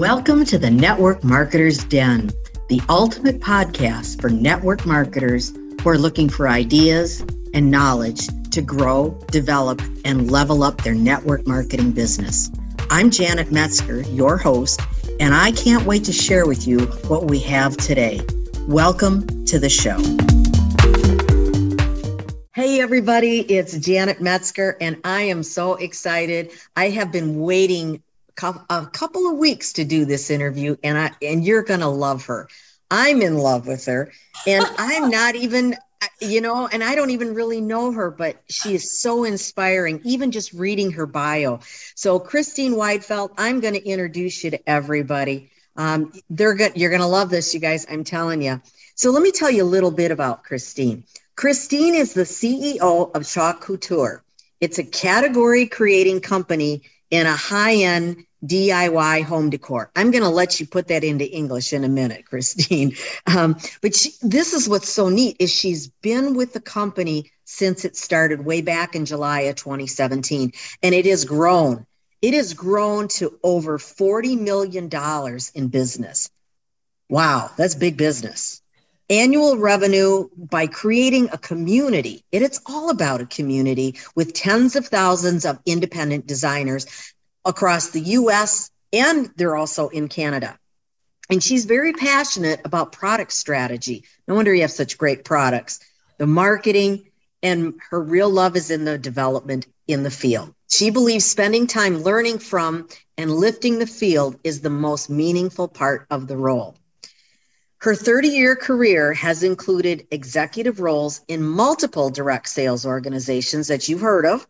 Welcome to the Network Marketers Den, the ultimate podcast for network marketers who are looking for ideas and knowledge to grow, develop, and level up their network marketing business. I'm Janet Metzger, your host, and I can't wait to share with you what we have today. Welcome to the show. Hey, everybody, it's Janet Metzger, and I am so excited. I have been waiting a couple of weeks to do this interview, and I and you're gonna love her. I'm in love with her, and I'm not even, you know, and I don't even really know her, but she is so inspiring. Even just reading her bio. So, Kristine Widtfeldt, I'm going to introduce you to everybody. Um, they're good. You're going to love this, you guys. I'm telling you. So, let me tell you a little bit about Kristine. Kristine is the CEO of Chalk Couture. It's a category creating company in a high end DIY home decor. I'm going to let you put that into English in a minute, Kristine. Um, but she, this is what's so neat is she's been with the company since it started way back in July of 2017, and it has grown. It has grown to over $40 million in business. Wow, that's big business. Annual revenue by creating a community. It, it's all about a community with tens of thousands of independent designers across the US and they're also in Canada. And she's very passionate about product strategy. No wonder you have such great products, the marketing, and her real love is in the development in the field. She believes spending time learning from and lifting the field is the most meaningful part of the role. Her 30 year career has included executive roles in multiple direct sales organizations that you've heard of,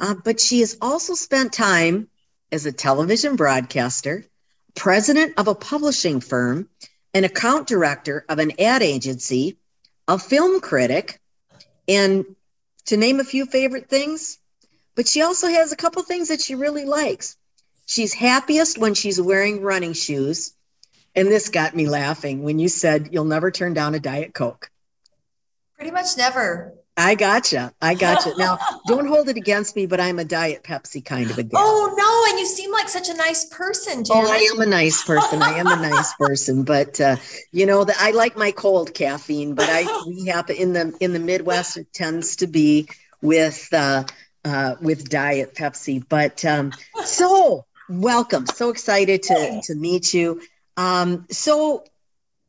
uh, but she has also spent time as a television broadcaster, president of a publishing firm, an account director of an ad agency, a film critic, and to name a few favorite things. But she also has a couple things that she really likes. She's happiest when she's wearing running shoes. And this got me laughing when you said you'll never turn down a Diet Coke. Pretty much never. I gotcha. I gotcha. Now, don't hold it against me, but I'm a Diet Pepsi kind of a gal. Oh no! And you seem like such a nice person, Janet. Oh, I am a nice person. I am a nice person, but uh, you know that I like my cold caffeine. But I we have in the in the Midwest it tends to be with uh, uh, with Diet Pepsi. But um, so welcome. So excited to to meet you. Um, so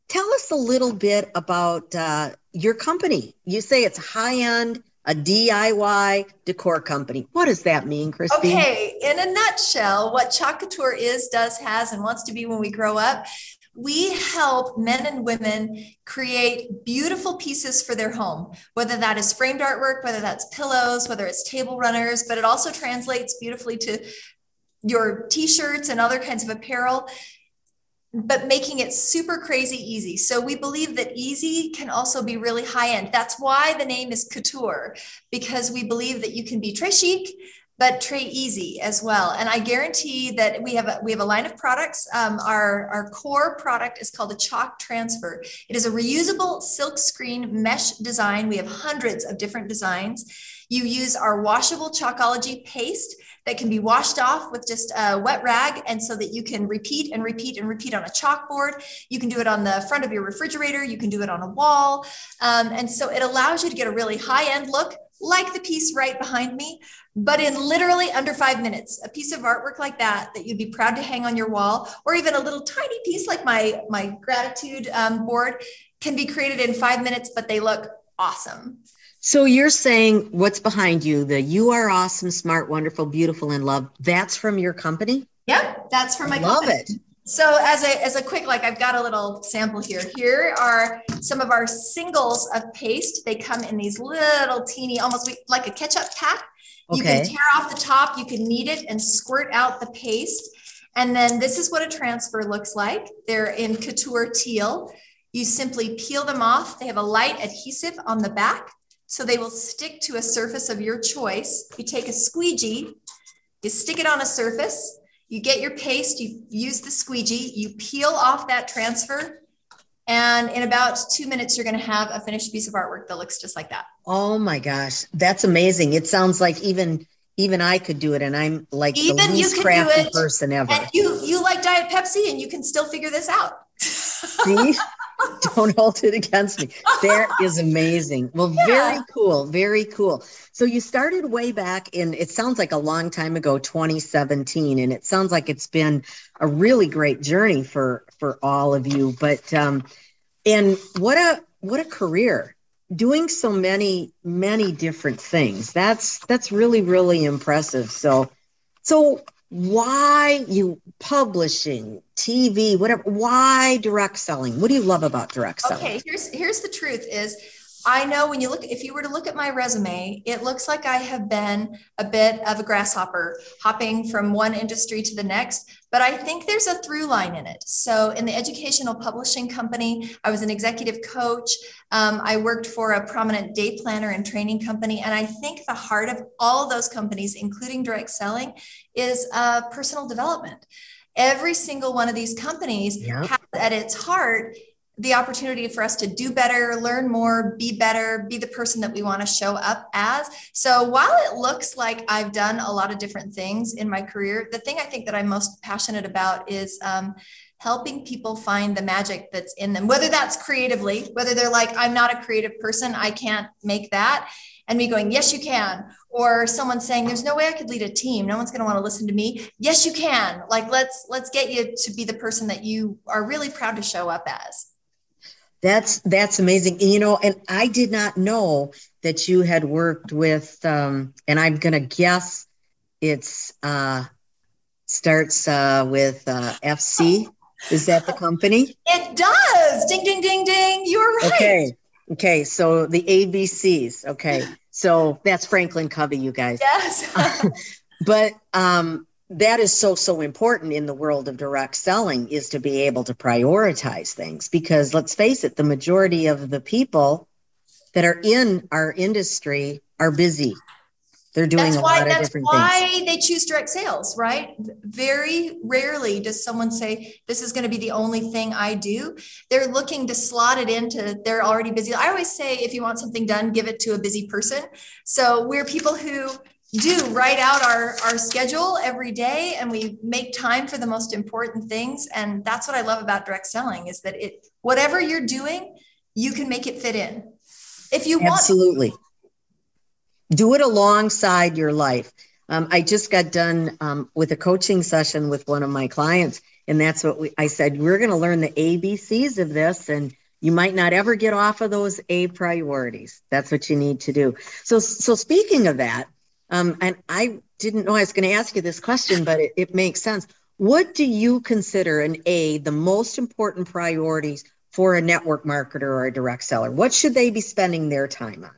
tell us a little bit about uh, your company. You say it's high end, a DIY decor company. What does that mean, Kristine? Okay, in a nutshell, what Chalk is, does, has, and wants to be when we grow up, we help men and women create beautiful pieces for their home, whether that is framed artwork, whether that's pillows, whether it's table runners, but it also translates beautifully to your t-shirts and other kinds of apparel but making it super crazy easy. So we believe that easy can also be really high end. That's why the name is couture, because we believe that you can be très chic, but très easy as well. And I guarantee that we have a, we have a line of products. Um, our, our core product is called a chalk transfer. It is a reusable silk screen mesh design. We have hundreds of different designs. You use our washable Chalkology paste that can be washed off with just a wet rag and so that you can repeat and repeat and repeat on a chalkboard. You can do it on the front of your refrigerator. You can do it on a wall. Um, and so it allows you to get a really high end look like the piece right behind me, but in literally under five minutes, a piece of artwork like that, that you'd be proud to hang on your wall, or even a little tiny piece like my, my gratitude um, board can be created in five minutes, but they look awesome. So you're saying what's behind you, the you are awesome, smart, wonderful, beautiful, and love. That's from your company? Yep, that's from my love company. it. So as a as a quick like I've got a little sample here. Here are some of our singles of paste. They come in these little teeny almost like a ketchup pack. You okay. can tear off the top, you can knead it and squirt out the paste. And then this is what a transfer looks like. They're in couture teal. You simply peel them off. They have a light adhesive on the back. So they will stick to a surface of your choice. You take a squeegee, you stick it on a surface, you get your paste, you use the squeegee, you peel off that transfer, and in about two minutes, you're going to have a finished piece of artwork that looks just like that. Oh my gosh, that's amazing. It sounds like even even I could do it, and I'm like even the least crafty person ever. And you you like Diet Pepsi, and you can still figure this out. See, don't hold it against me. That is amazing. Well, yeah. very cool, very cool. So you started way back in. It sounds like a long time ago, 2017, and it sounds like it's been a really great journey for for all of you. But um, and what a what a career doing so many many different things that's that's really really impressive so so why you publishing tv whatever why direct selling what do you love about direct selling okay here's here's the truth is I know when you look, if you were to look at my resume, it looks like I have been a bit of a grasshopper, hopping from one industry to the next. But I think there's a through line in it. So, in the educational publishing company, I was an executive coach. Um, I worked for a prominent day planner and training company. And I think the heart of all those companies, including direct selling, is uh, personal development. Every single one of these companies yep. has at its heart the opportunity for us to do better, learn more, be better, be the person that we want to show up as. So while it looks like I've done a lot of different things in my career, the thing I think that I'm most passionate about is um, helping people find the magic that's in them, whether that's creatively, whether they're like, I'm not a creative person, I can't make that. And me going, yes, you can. Or someone saying, there's no way I could lead a team. No one's going to want to listen to me. Yes, you can. Like, let's, let's get you to be the person that you are really proud to show up as. That's that's amazing. You know, and I did not know that you had worked with um and I'm going to guess it's uh starts uh with uh FC. Is that the company? It does. Ding ding ding ding. You're right. Okay. Okay, so the ABCs. Okay. So that's Franklin Covey, you guys. Yes. but um that is so so important in the world of direct selling is to be able to prioritize things because let's face it the majority of the people that are in our industry are busy. They're doing that's a why, lot of different why things. they choose direct sales right? Very rarely does someone say this is going to be the only thing i do. They're looking to slot it into they're already busy. I always say if you want something done give it to a busy person. So we're people who do write out our, our schedule every day and we make time for the most important things and that's what i love about direct selling is that it whatever you're doing you can make it fit in. If you want absolutely. Do it alongside your life. Um, i just got done um, with a coaching session with one of my clients and that's what we, i said we're going to learn the abcs of this and you might not ever get off of those a priorities. That's what you need to do. So so speaking of that um, and I didn't know I was going to ask you this question, but it, it makes sense. What do you consider an A, the most important priorities for a network marketer or a direct seller? What should they be spending their time on?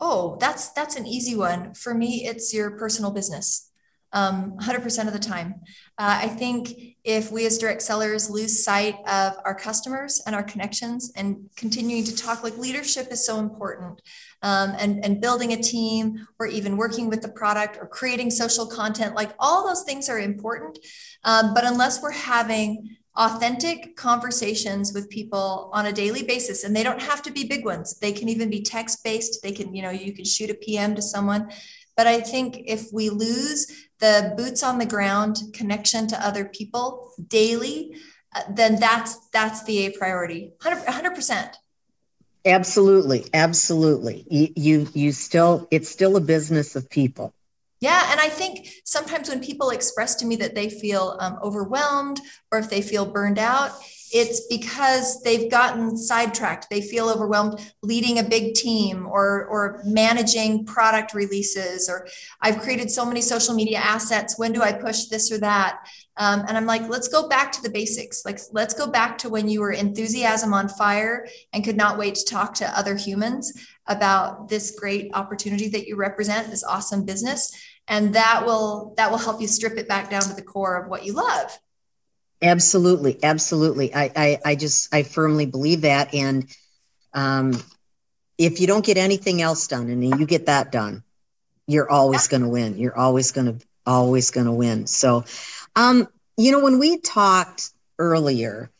Oh, that's that's an easy one. For me, it's your personal business um, 100% of the time. Uh, I think if we as direct sellers lose sight of our customers and our connections and continuing to talk like leadership is so important um, and, and building a team or even working with the product or creating social content, like all those things are important. Um, but unless we're having authentic conversations with people on a daily basis and they don't have to be big ones they can even be text based they can you know you can shoot a pm to someone but i think if we lose the boots on the ground connection to other people daily, uh, then that's that's the A priority. 100 percent. Absolutely, absolutely. You, you you still it's still a business of people. Yeah, and I think sometimes when people express to me that they feel um, overwhelmed or if they feel burned out, it's because they've gotten sidetracked. They feel overwhelmed leading a big team or, or managing product releases, or I've created so many social media assets. When do I push this or that? Um, and I'm like, let's go back to the basics. Like, let's go back to when you were enthusiasm on fire and could not wait to talk to other humans about this great opportunity that you represent, this awesome business. And that will that will help you strip it back down to the core of what you love. Absolutely, absolutely. I, I, I just I firmly believe that. And um, if you don't get anything else done, and you get that done, you're always going to win. You're always going to always going to win. So, um, you know, when we talked earlier,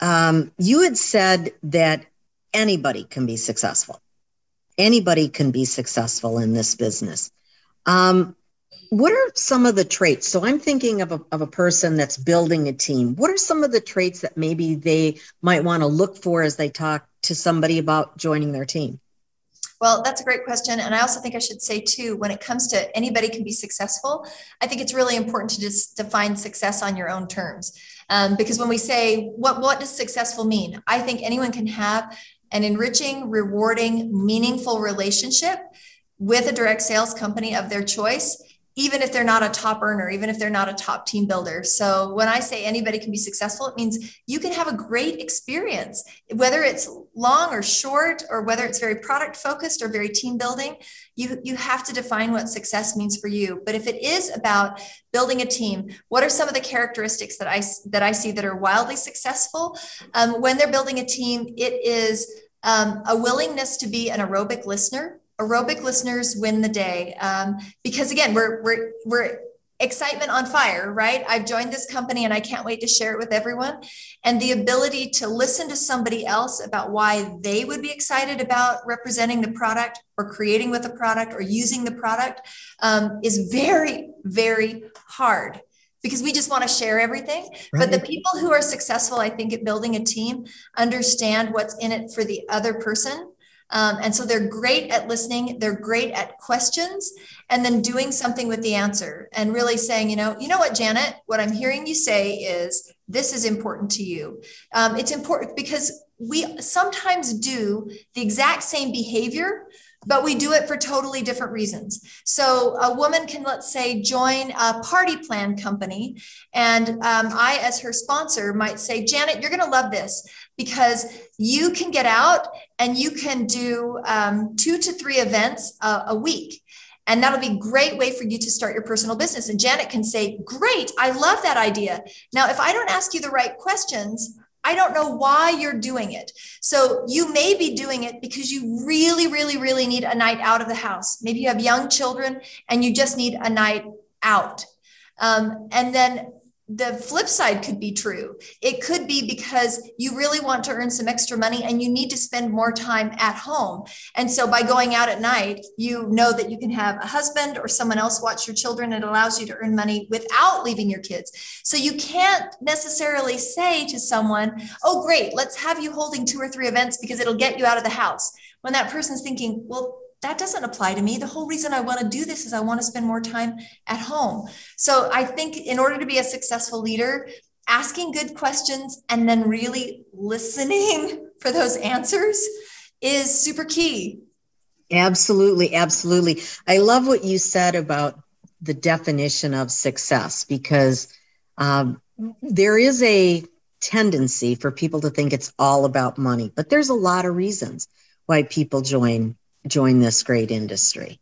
um, you had said that anybody can be successful. Anybody can be successful in this business. Um, what are some of the traits? So I'm thinking of a, of a person that's building a team. What are some of the traits that maybe they might want to look for as they talk to somebody about joining their team? Well, that's a great question. And I also think I should say, too, when it comes to anybody can be successful, I think it's really important to just define success on your own terms. Um, because when we say, what, what does successful mean? I think anyone can have an enriching, rewarding, meaningful relationship with a direct sales company of their choice even if they're not a top earner, even if they're not a top team builder. So when I say anybody can be successful, it means you can have a great experience, whether it's long or short, or whether it's very product focused or very team building. You, you have to define what success means for you. But if it is about building a team, what are some of the characteristics that I that I see that are wildly successful um, when they're building a team? It is um, a willingness to be an aerobic listener aerobic listeners win the day um, because again we're we're we're excitement on fire right i've joined this company and i can't wait to share it with everyone and the ability to listen to somebody else about why they would be excited about representing the product or creating with the product or using the product um, is very very hard because we just want to share everything. Right. But the people who are successful, I think, at building a team understand what's in it for the other person um, and so they're great at listening, they're great at questions, and then doing something with the answer and really saying, you know, you know what, Janet, what I'm hearing you say is this is important to you. Um, it's important because we sometimes do the exact same behavior but we do it for totally different reasons. So a woman can, let's say, join a party plan company, and um, I, as her sponsor, might say, Janet, you're going to love this because you can get out and you can do um, two to three events a, a week. And that'll be a great way for you to start your personal business. And Janet can say, Great, I love that idea. Now, if I don't ask you the right questions, I don't know why you're doing it. So you may be doing it because you really, really, really need a night out of the house. Maybe you have young children and you just need a night out. Um, and then the flip side could be true. It could be because you really want to earn some extra money and you need to spend more time at home. And so by going out at night, you know that you can have a husband or someone else watch your children. It allows you to earn money without leaving your kids. So you can't necessarily say to someone, oh, great, let's have you holding two or three events because it'll get you out of the house. When that person's thinking, well, that doesn't apply to me. The whole reason I want to do this is I want to spend more time at home. So I think in order to be a successful leader, asking good questions and then really listening for those answers is super key. Absolutely. Absolutely. I love what you said about the definition of success because um, there is a tendency for people to think it's all about money, but there's a lot of reasons why people join join this great industry.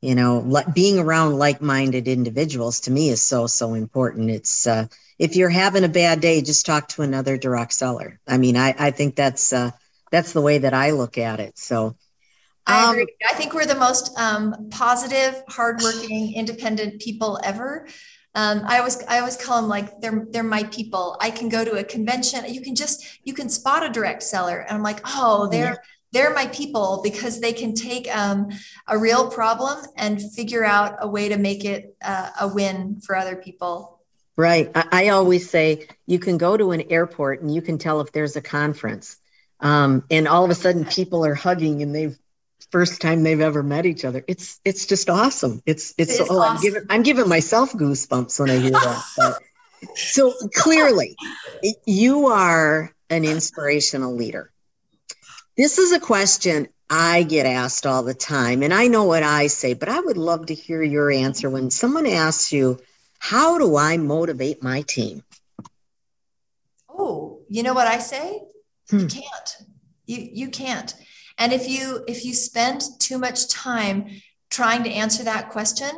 You know, being around like-minded individuals to me is so so important. It's uh, if you're having a bad day, just talk to another direct seller. I mean, I I think that's uh, that's the way that I look at it. So. I um, agree. I think we're the most um, positive, hardworking, independent people ever. Um, I always I always call them like they're they're my people. I can go to a convention. You can just you can spot a direct seller, and I'm like, oh, they're they're my people because they can take um, a real problem and figure out a way to make it uh, a win for other people. Right. I, I, always say you can go to an airport and you can tell if there's a conference. Um, and all of a sudden people are hugging and they've first time they've ever met each other. It's it's just awesome. It's it's it oh, awesome. I'm giving I'm giving myself goosebumps when I hear that. But, so clearly you are an inspirational leader this is a question I get asked all the time, and I know what I say, but I would love to hear your answer when someone asks you, How do I motivate my team? Oh, you know what I say? Hmm. You can't. You, you can't. And if you if you spend too much time trying to answer that question,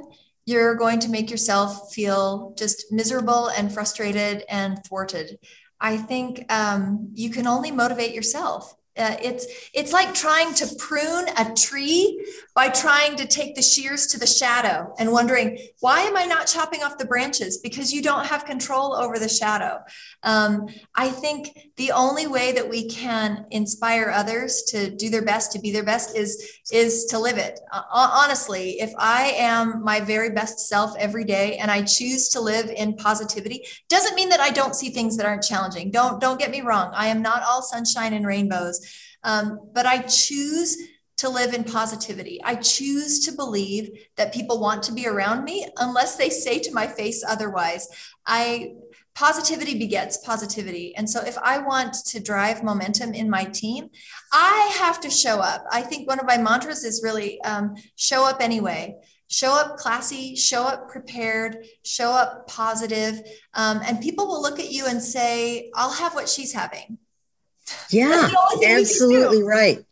you're going to make yourself feel just miserable and frustrated and thwarted. I think um, you can only motivate yourself Uh, it's it's like trying to prune a tree by trying to take the shears to the shadow and wondering why am I not chopping off the branches because you don't have control over the shadow. Um, I think the only way that we can inspire others to do their best to be their best is is to live it. Uh, honestly, if I am my very best self every day and I choose to live in positivity, doesn't mean that I don't see things that aren't challenging. Don't don't get me wrong. I am not all sunshine and rainbows. Um, but I choose to live in positivity. I choose to believe that people want to be around me unless they say to my face otherwise. I positivity begets positivity. And so if I want to drive momentum in my team, I have to show up. I think one of my mantras is really um, show up anyway. Show up classy, show up prepared, show up positive, um, and people will look at you and say, I'll have what she's having. Yeah, absolutely right.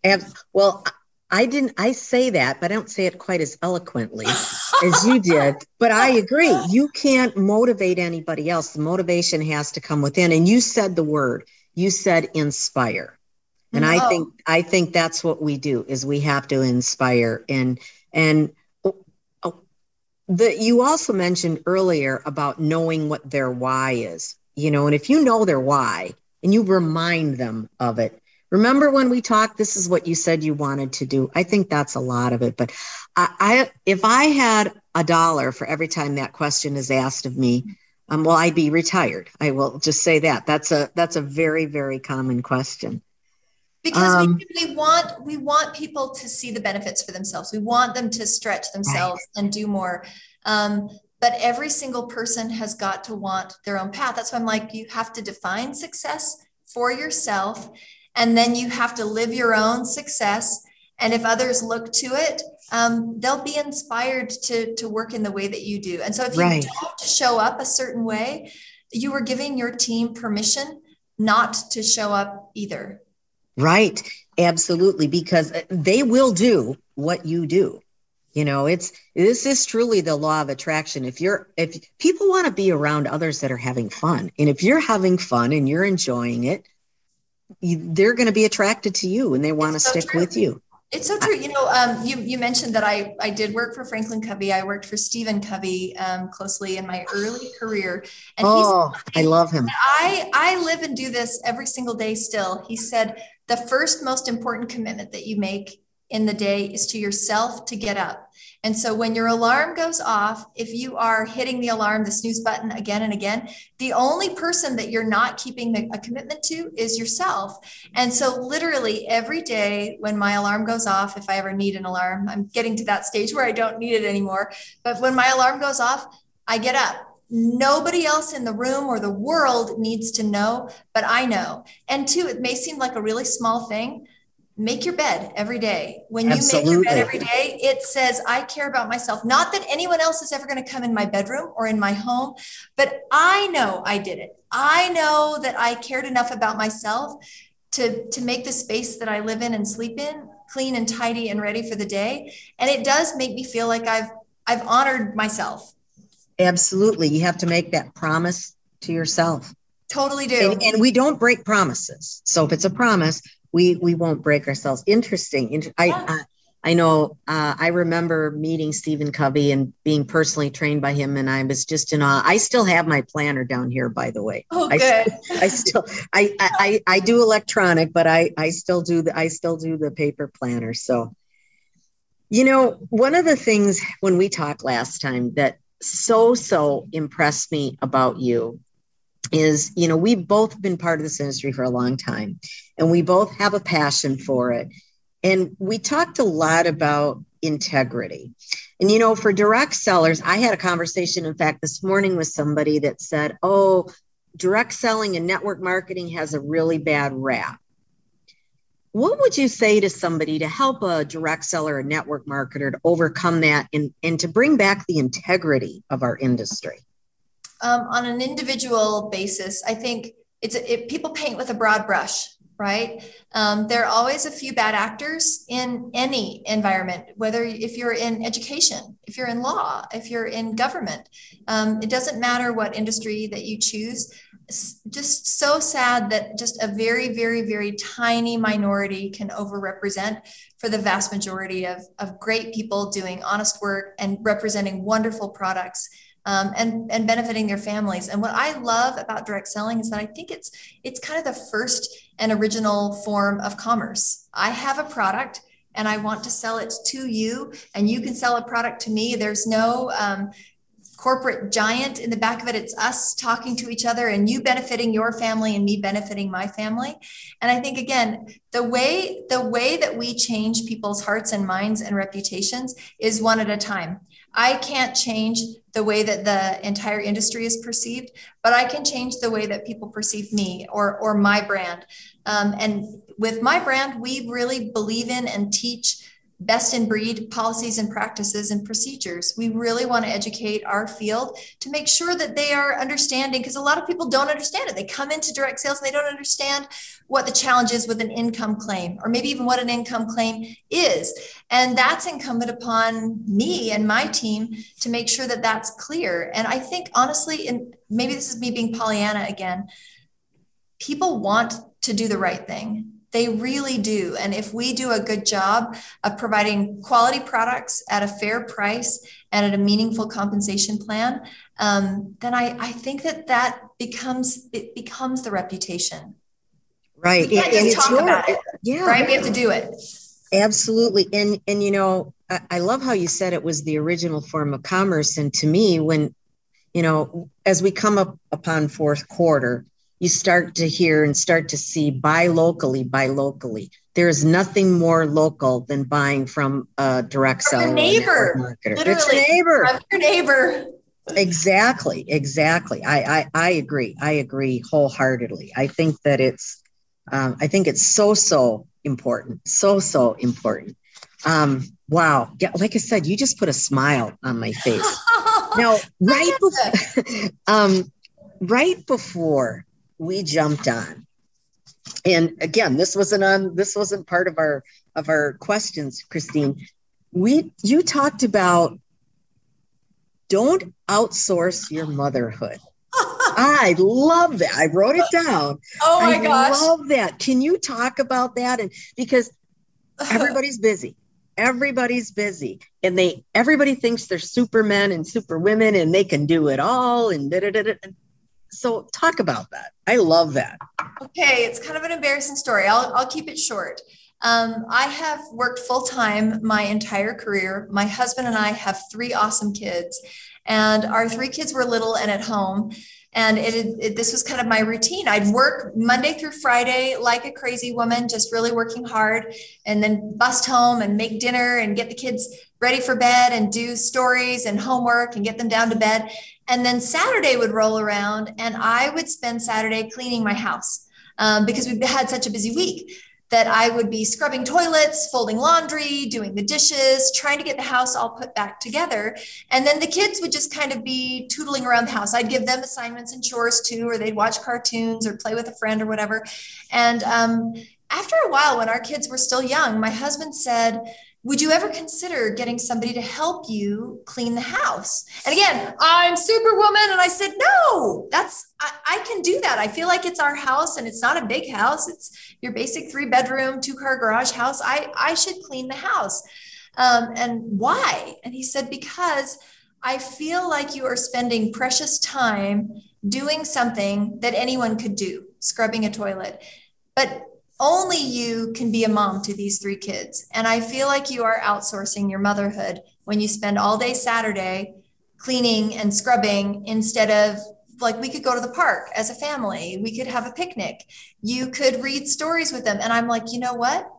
Well, I didn't, I say that, but I don't say it quite as eloquently as you did. But I agree. You can't motivate anybody else. The motivation has to come within. And you said the word, you said inspire. And no. I think, I think that's what we do is we have to inspire and, and, oh, oh, the, you also mentioned earlier about knowing what their why is, you know, and if you know their why and you remind them of it, Remember when we talked, this is what you said you wanted to do. I think that's a lot of it. But I, I if I had a dollar for every time that question is asked of me, um, well, I'd be retired. I will just say that. That's a that's a very, very common question. Because um, we, we want we want people to see the benefits for themselves. We want them to stretch themselves right. and do more. Um, but every single person has got to want their own path. That's why I'm like, you have to define success for yourself and then you have to live your own success. And if others look to it um, they'll be inspired to to work in the way that you do. And so if you right. don't show up a certain way you are giving your team permission not to show up either. Right. Absolutely. Because they will do what you do you know it's this is truly the law of attraction if you're if people want to be around others that are having fun and if you're having fun and you're enjoying it they're going to be attracted to you and they want to so stick true. with you. It's so true. You know, um, you you mentioned that I I did work for Franklin Covey. I worked for Stephen Covey um, closely in my early career. And oh, I love him. I I live and do this every single day. Still, he said the first most important commitment that you make in the day is to yourself to get up. And so when your alarm goes off, if you are hitting the alarm, the snooze button again and again, the only person that you're not keeping a commitment to is yourself. And so literally every day when my alarm goes off, if I ever need an alarm, I'm getting to that stage where I don't need it anymore. But when my alarm goes off, I get up nobody else in the room or the world needs to know, but I know. And two, it may seem like a really small thing, make your bed every day. When Absolutely. you make your bed every day, it says, I care about myself. Not that anyone else is ever going to come in my bedroom or in my home, but I know I did it. I know that I cared enough about myself to, to make the space that I live in and sleep in clean and tidy and ready for the day. And it does make me feel like I've I've honored myself. Absolutely. You have to make that promise to yourself. Totally do. And, and we don't break promises. So if it's a promise, we we won't break ourselves. Interesting. I I, I know. Uh, I remember meeting Stephen Covey and being personally trained by him, and I was just in awe. I still have my planner down here, by the way. Oh, good. I, I still I, I I do electronic, but I I still do the I still do the paper planner. So, you know, one of the things when we talked last time that so so impressed me about you is you know we've both been part of this industry for a long time and we both have a passion for it. And we talked a lot about integrity. And you know for direct sellers i had a conversation in fact this morning with somebody that said oh direct selling and network marketing has a really bad rap. What would you say to somebody to help a direct seller or network marketer to overcome that and, and to bring back the integrity of our industry um, on an individual basis, I think it's it, people paint with a broad brush, right? Um, there are always a few bad actors in any environment, whether if you're in education, if you're in law, if you're in government. Um, it doesn't matter what industry that you choose. just so sad that just a very, very, very tiny minority can overrepresent for the vast majority of, of great people doing honest work and representing wonderful products um, and, and benefiting their families. And what I love about direct selling is that I think it's it's kind of the first and original form of commerce. I have a product and I want to sell it to you, and you can sell a product to me. There's no um, corporate giant in the back of it. It's us talking to each other and you benefiting your family and me benefiting my family. And I think again, the way the way that we change people's hearts and minds and reputations is one at a time. I can't change the way that the entire industry is perceived, but I can change the way that people perceive me or or my brand. Um, and with my brand, we really believe in and teach best in breed policies and practices and procedures. We really want to educate our field to make sure that they are understanding because a lot of people don't understand it. They come into direct sales and they don't understand what the challenge is with an income claim or maybe even what an income claim is. And that's incumbent upon me and my team to make sure that that's clear. And I think honestly, and maybe this is me being Pollyanna again, people want to do the right thing they really do. And if we do a good job of providing quality products at a fair price and at a meaningful compensation plan, um, then I, I think that that becomes it becomes the reputation. Right. We can't and just talk your, about it. Yeah. Right. We have to do it. Absolutely. And and you know, I, I love how you said it was the original form of commerce. And to me, when you know, as we come up upon fourth quarter, you start to hear and start to see buy locally, buy locally. There is nothing more local than buying from a direct seller. Your neighbor. Literally, it's neighbor. Your neighbor. Exactly. Exactly. I, I, I agree. I agree wholeheartedly. I think that it's, um, I think it's so, so important. So, so important. Um, wow. Yeah, like I said, you just put a smile on my face. now, right before, um, right before we jumped on. And again, this wasn't on this wasn't part of our of our questions, Kristine. We you talked about don't outsource your motherhood. I love that. I wrote it down. Oh my I gosh. love that. Can you talk about that? And because everybody's busy. Everybody's busy. And they everybody thinks they're supermen and superwomen and they can do it all and da, da, da, da so talk about that. I love that. Okay, it's kind of an embarrassing story. I'll, I'll keep it short. Um, I have worked full time my entire career. My husband and I have three awesome kids, and our three kids were little and at home. And it, it, this was kind of my routine. I'd work Monday through Friday like a crazy woman, just really working hard, and then bust home and make dinner and get the kids ready for bed and do stories and homework and get them down to bed. And then Saturday would roll around and I would spend Saturday cleaning my house um, because we had such a busy week that I would be scrubbing toilets, folding laundry, doing the dishes, trying to get the house all put back together. And then the kids would just kind of be tootling around the house. I'd give them assignments and chores too, or they'd watch cartoons or play with a friend or whatever. And um, after a while, when our kids were still young, my husband said, would you ever consider getting somebody to help you clean the house? And again, I'm superwoman. And I said, no, that's, I, I, can do that. I feel like it's our house and it's not a big house. It's your basic three bedroom, two car garage house. I, I should clean the house. Um, and why? And he said, because I feel like you are spending precious time doing something that anyone could do, scrubbing a toilet. But only you can be a mom to these three kids. And I feel like you are outsourcing your motherhood when you spend all day Saturday cleaning and scrubbing instead of like we could go to the park as a family, we could have a picnic, you could read stories with them. And I'm like, you know what?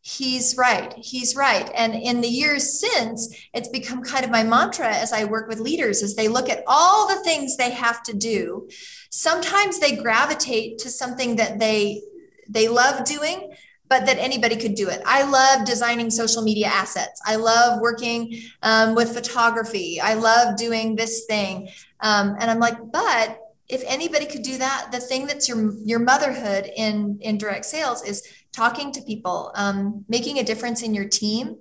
He's right. He's right. And in the years since, it's become kind of my mantra as I work with leaders as they look at all the things they have to do. Sometimes they gravitate to something that they they love doing but that anybody could do it. I love designing social media assets. I love working um, with photography. I love doing this thing. Um, and I'm like, but if anybody could do that, the thing that's your your motherhood in in direct sales is talking to people, um, making a difference in your team,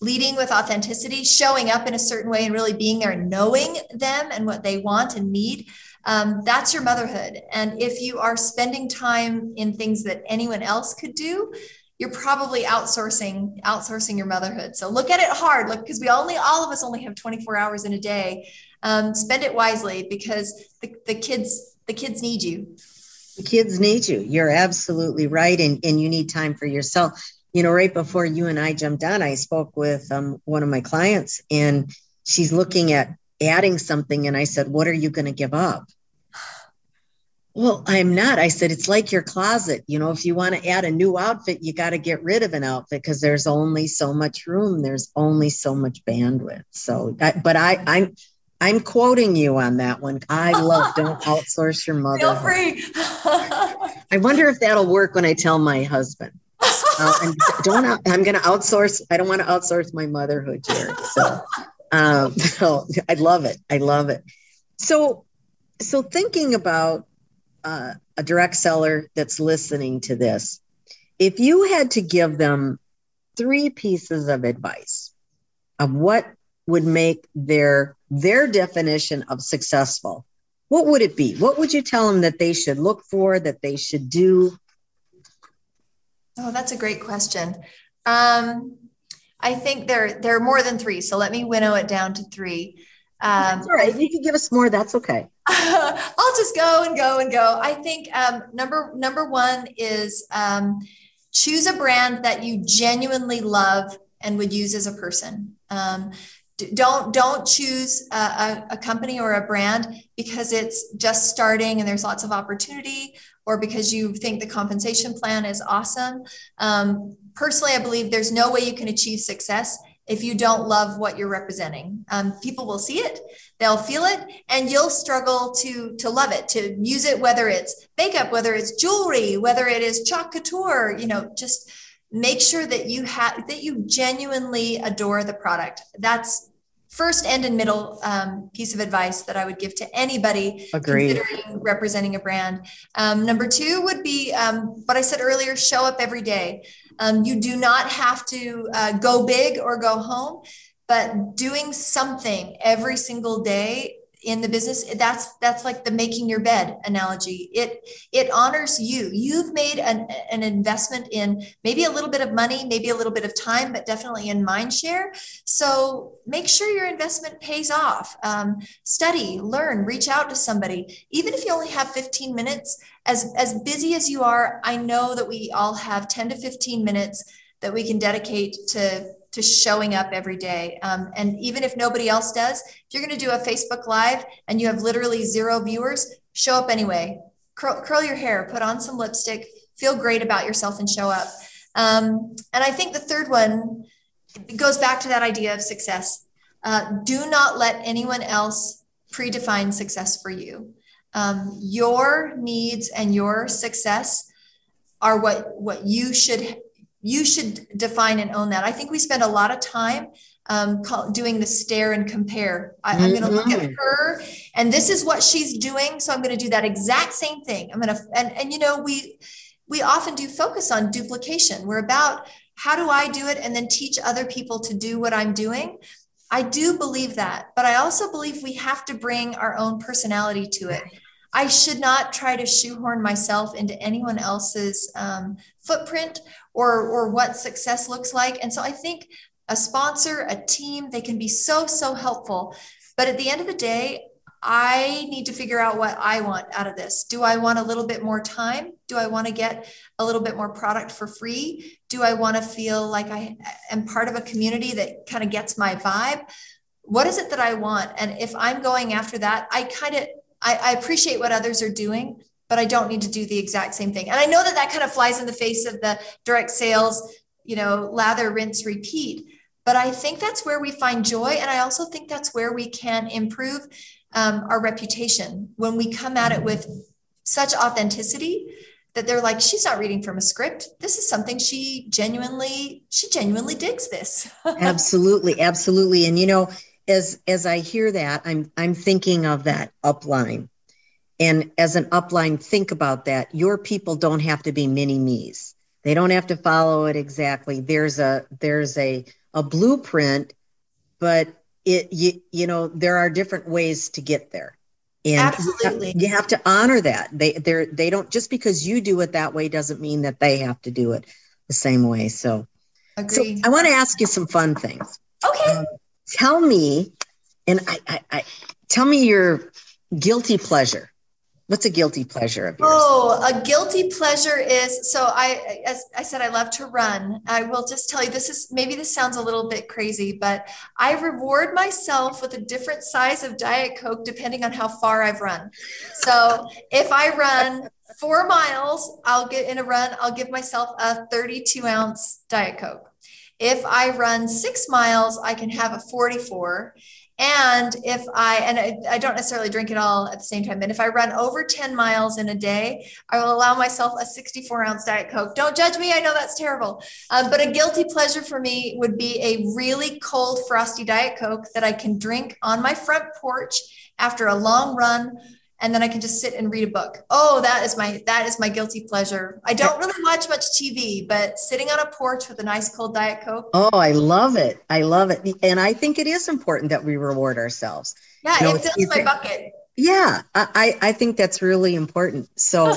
leading with authenticity, showing up in a certain way, and really being there, knowing them and what they want and need. um, that's your motherhood. And if you are spending time in things that anyone else could do, you're probably outsourcing outsourcing your motherhood. So look at it hard, look because we only all of us only have 24 hours in a day. Um, spend it wisely because the, the kids the kids need you. The kids need you. You're absolutely right, and and you need time for yourself. You know, right before you and I jumped on, I spoke with um, one of my clients, and she's looking at adding something, and I said, "What are you going to give up?" Well, I'm not. I said, it's like your closet. You know, if you want to add a new outfit, you got to get rid of an outfit because there's only so much room. There's only so much bandwidth. So, I, but I, I'm, I'm quoting you on that one. I love don't outsource your mother. Feel free. I wonder if that'll work when I tell my husband. Uh, and don't. I'm going to outsource. I don't want to outsource my motherhood, Jared. So, um, so I love it. I love it. So, so thinking about uh, a direct seller that's listening to this, if you had to give them three pieces of advice of what would make their their definition of successful, what would it be? What would you tell them that they should look for, that they should do? Oh, that's a great question. Um, I think there there are more than three, so let me winnow it down to three. Um, all right. If you can give us more, that's okay. I'll just go and go and go. I think um, number number one is um, choose a brand that you genuinely love and would use as a person. Um, don't don't choose a, a, company or a brand because it's just starting and there's lots of opportunity, or because you think the compensation plan is awesome. Um, personally, I believe there's no way you can achieve success if you don't love what you're representing. Um, people will see it, they'll feel it, and you'll struggle to to love it, to use it, whether it's makeup, whether it's jewelry, whether it is chalk couture. You know, just make sure that you have that you genuinely adore the product. That's first and middle um, piece of advice that I would give to anybody Agreed. considering representing a brand. Um, number two would be um, what I said earlier: show up every day. Um, you do not have to uh, go big or go home, but doing something every single day in the business that's that's like the making your bed analogy. It it honors you. You've made an, an investment in maybe a little bit of money maybe a little bit of time but definitely in mind share. So make sure your investment pays off. Um, study learn reach out to somebody. Even if you only have 15 minutes as as busy as you are i know that we all have 10 to 15 minutes that we can dedicate to to showing up every day. Um, and even if nobody else does, if you're going to do a Facebook Live and you have literally zero viewers, show up anyway. Curl, curl your hair, put on some lipstick, feel great about yourself, and show up. Um, and I think the third one goes back to that idea of success. Uh, do not let anyone else predefine success for you. Um, your needs and your success are what what you should you should define and own that. I think we spend a lot of time um, call, doing the stare and compare. I, am going to look at mm-hmm. her, and this is what she's doing, so I'm going to do that exact same thing. I'm going to, and and you know, we we often do focus on duplication. We're about how do I do it, and then teach other people to do what I'm doing. I do believe that, but I also believe we have to bring our own personality to it. I should not try to shoehorn myself into anyone else's um, footprint or, or what success looks like. And so I think a sponsor, a team, they can be so, so helpful. But at the end of the day, I need to figure out what I want out of this. Do I want a little bit more time? Do I want to get a little bit more product for free? Do I want to feel like I am part of a community that kind of gets my vibe? What is it that I want? And if I'm going after that, I kind of I, I appreciate what others are doing, but I don't need to do the exact same thing. And I know that that kind of flies in the face of the direct sales, you know, lather, rinse, repeat. But I think that's where we find joy. And I also think that's where we can improve um, our reputation when we come at it with such authenticity that they're like she's not reading from a script this is something she genuinely she genuinely digs this absolutely absolutely and you know as as I hear that, I'm I'm thinking of that upline. And as an upline, think about that. Your people don't have to be mini me's. They don't have to follow it exactly. There's a there's a a blueprint, but it you, you know there are different ways to get there. and Absolutely. You, have, to honor that they they're they don't just because you do it that way doesn't mean that they have to do it the same way so so i want to ask you some fun things okay um, tell me and I, I, I tell me your guilty pleasure What's a guilty pleasure of yours? Oh, a guilty pleasure is so I as I said I love to run. I will just tell you this is maybe this sounds a little bit crazy, but I reward myself with a different size of diet coke depending on how far I've run. So, if I run 4 miles, I'll get in a run, I'll give myself a 32 ounce diet coke. If I run 6 miles, I can have a 44 and if I, and I, I, don't necessarily drink it all at the same time, and if I run over 10 miles in a day, I will allow myself a 64 ounce Diet Coke. Don't judge me. I know that's terrible. Um, but a guilty pleasure for me would be a really cold, frosty Diet Coke that I can drink on my front porch after a long run and then I can just sit and read a book. Oh, that is my that is my guilty pleasure. I don't really watch much TV, but sitting on a porch with a nice cold diet coke. Oh, I love it. I love it. And I think it is important that we reward ourselves. Yeah, you know, it fills my bucket. Yeah, I I think that's really important. So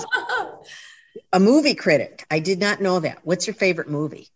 a movie critic. I did not know that. What's your favorite movie?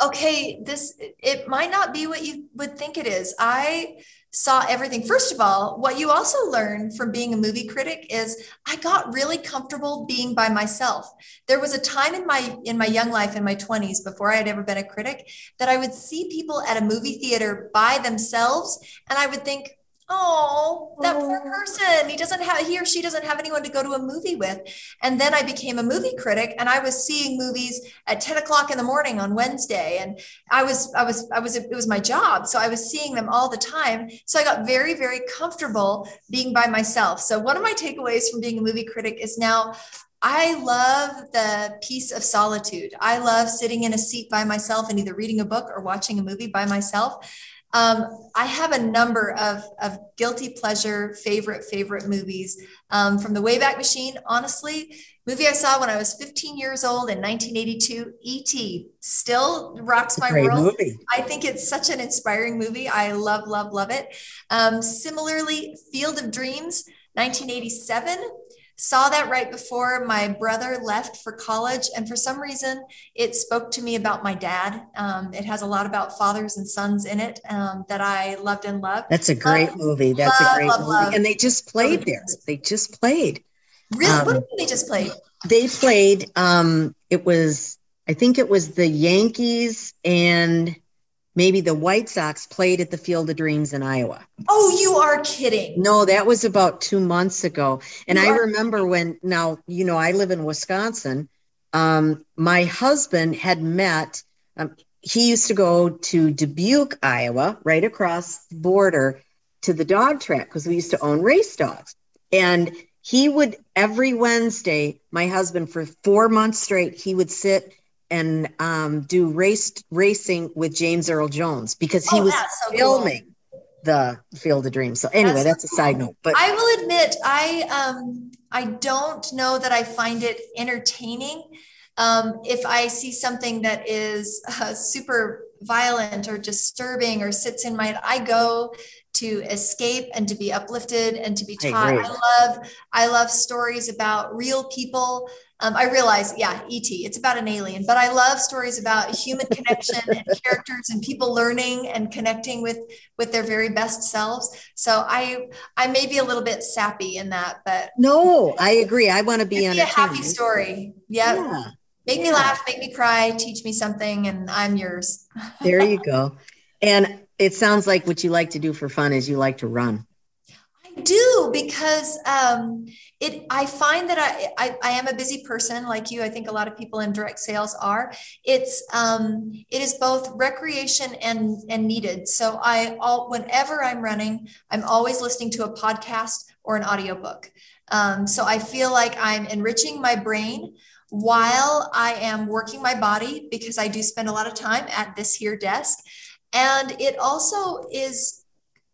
Okay, this it might not be what you would think it is. I saw everything. First of all, what you also learn from being a movie critic is I got really comfortable being by myself. There was a time in my in my young life in my 20s before I had ever been a critic that I would see people at a movie theater by themselves and I would think, oh, that poor oh. person. He doesn't have, he or she doesn't have anyone to go to a movie with. And then I became a movie critic and I was seeing movies at 10 o'clock in the morning on Wednesday. And I was, I was, I was, it was my job. So I was seeing them all the time. So I got very, very comfortable being by myself. So one of my takeaways from being a movie critic is now I love the peace of solitude. I love sitting in a seat by myself and either reading a book or watching a movie by myself. Um, I have a number of, of guilty pleasure favorite favorite movies um, from the Wayback Machine. Honestly, movie I saw when I was 15 years old in 1982. E.T. still rocks my world. Movie. I think it's such an inspiring movie. I love love love it. Um, similarly, Field of Dreams, 1987 saw that right before my brother left for college. And for some reason, it spoke to me about my dad. Um, it has a lot about fathers and sons in it um, that I loved and loved. That's a great movie. That's love, a great love, movie. Love. And they just played there. They just played. Really? Um, what did they just play? They played, um, it was, I think it was the Yankees and maybe the White Sox played at the Field of Dreams in Iowa. Oh, you are kidding. No, that was about two months ago. And you I are- remember when, now, you know, I live in Wisconsin. Um, my husband had met, um, he used to go to Dubuque, Iowa, right across the border to the dog track because we used to own race dogs. And he would every Wednesday, my husband for four months straight, he would sit and um, do race racing with James Earl Jones because he oh, was so filming cool. the Field of Dreams. So anyway, that's, that's a side note. But I will admit, I um, I don't know that I find it entertaining. Um, if I see something that is uh, super violent or disturbing or sits in my, I go to escape and to be uplifted and to be taught. I, I love I love stories about real people um, I realize, yeah, ET, it's about an alien, but I love stories about human connection and characters and people learning and connecting with with their very best selves. So I I may be a little bit sappy in that, but no, I agree. I want to be on a happy story. Yep. Yeah. Make yeah. me laugh, make me cry, teach me something, and I'm yours. there you go. And it sounds like what you like to do for fun is you like to run I do because um, it. I find that I, I, I am a busy person like you. I think a lot of people in direct sales are. It's um, it is both recreation and and needed. So I all whenever I'm running, I'm always listening to a podcast or an audiobook. Um, so I feel like I'm enriching my brain while I am working my body because I do spend a lot of time at this here desk. And it also is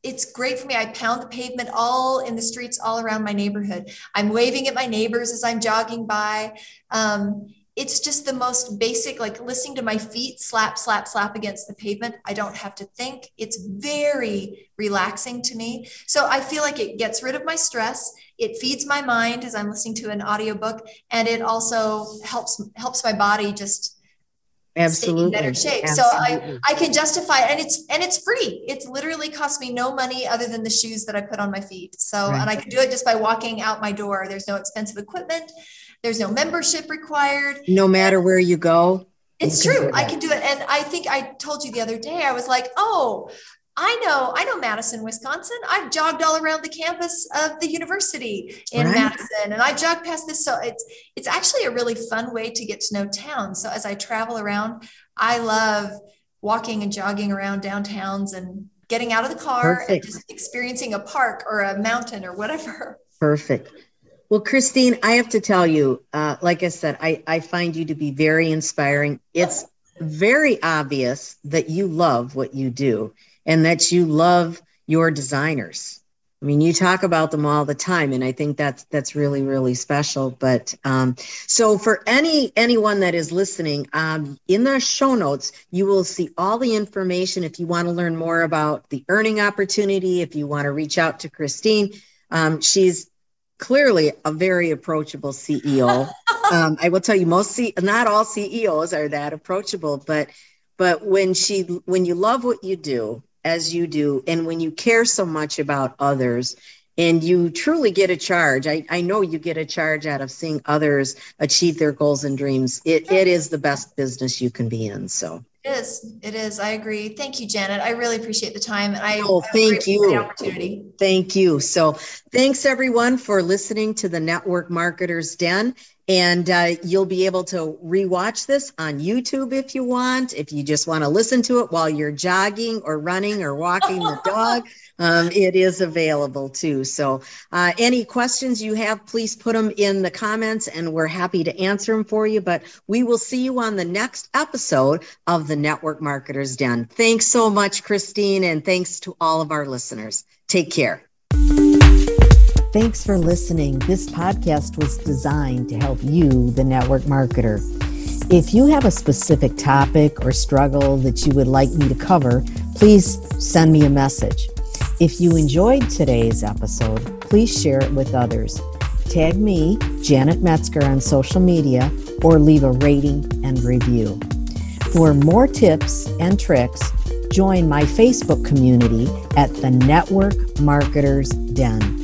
it's great for me. I pound the pavement all in the streets all around my neighborhood. I'm waving at my neighbors as I'm jogging by. Um, it's just the most basic, like listening to my feet slap, slap, slap against the pavement. I don't have to think. It's very relaxing to me. So I feel like it gets rid of my stress. It feeds my mind as I'm listening to an audiobook. And it also helps helps my body just absolutely better shape. Absolutely. so i i can justify it and it's and it's free. It's literally cost me no money other than the shoes that i put on my feet. So right. and i can do it just by walking out my door. There's no expensive equipment. There's no membership required. No matter where you go it's true. i can do it. And i think i told you the other day i was like oh I know, I know Madison, Wisconsin. I've jogged all around the campus of the university in right. Madison, and I jogged past this. So it's it's actually a really fun way to get to know town. So as I travel around, I love walking and jogging around downtowns and getting out of the car Perfect. and just experiencing a park or a mountain or whatever. Perfect. Well, Kristine, I have to tell you, uh, like I said, I, I find you to be very inspiring. It's very obvious that you love what you do and that you love your designers. I mean, you talk about them all the time, and I think that's that's really really special. But um, so for any anyone that is listening, um, in the show notes, you will see all the information. If you want to learn more about the earning opportunity, if you want to reach out to Kristine, um, she's clearly a very approachable CEO. um, I will tell you, most C- not all CEOs are that approachable, but but when she when you love what you do as you do and when you care so much about others and you truly get a charge I, I know you get a charge out of seeing others achieve their goals and dreams. It, it is the best business you can be in so. It is it is. I agree. Thank you janet. I really appreciate the time and i oh thank you. the opportunity. Thank you. So thanks everyone for listening to the network marketers den and uh, you'll be able to rewatch this on YouTube if you want. If you just want to listen to it while you're jogging or running or walking the dog, um, it is available too. So, uh, any questions you have, please put them in the comments and we're happy to answer them for you. But we will see you on the next episode of the Network Marketers Den. Thanks so much, Kristine, and thanks to all of our listeners. Take care. Thanks for listening. This podcast was designed to help you, the network marketer. If you have a specific topic or struggle that you would like me to cover, please send me a message. If you enjoyed today's episode, please share it with others. Tag me, Janet Metzger, on social media or leave a rating and review. For more tips and tricks, join my Facebook community at the Network Marketers Den.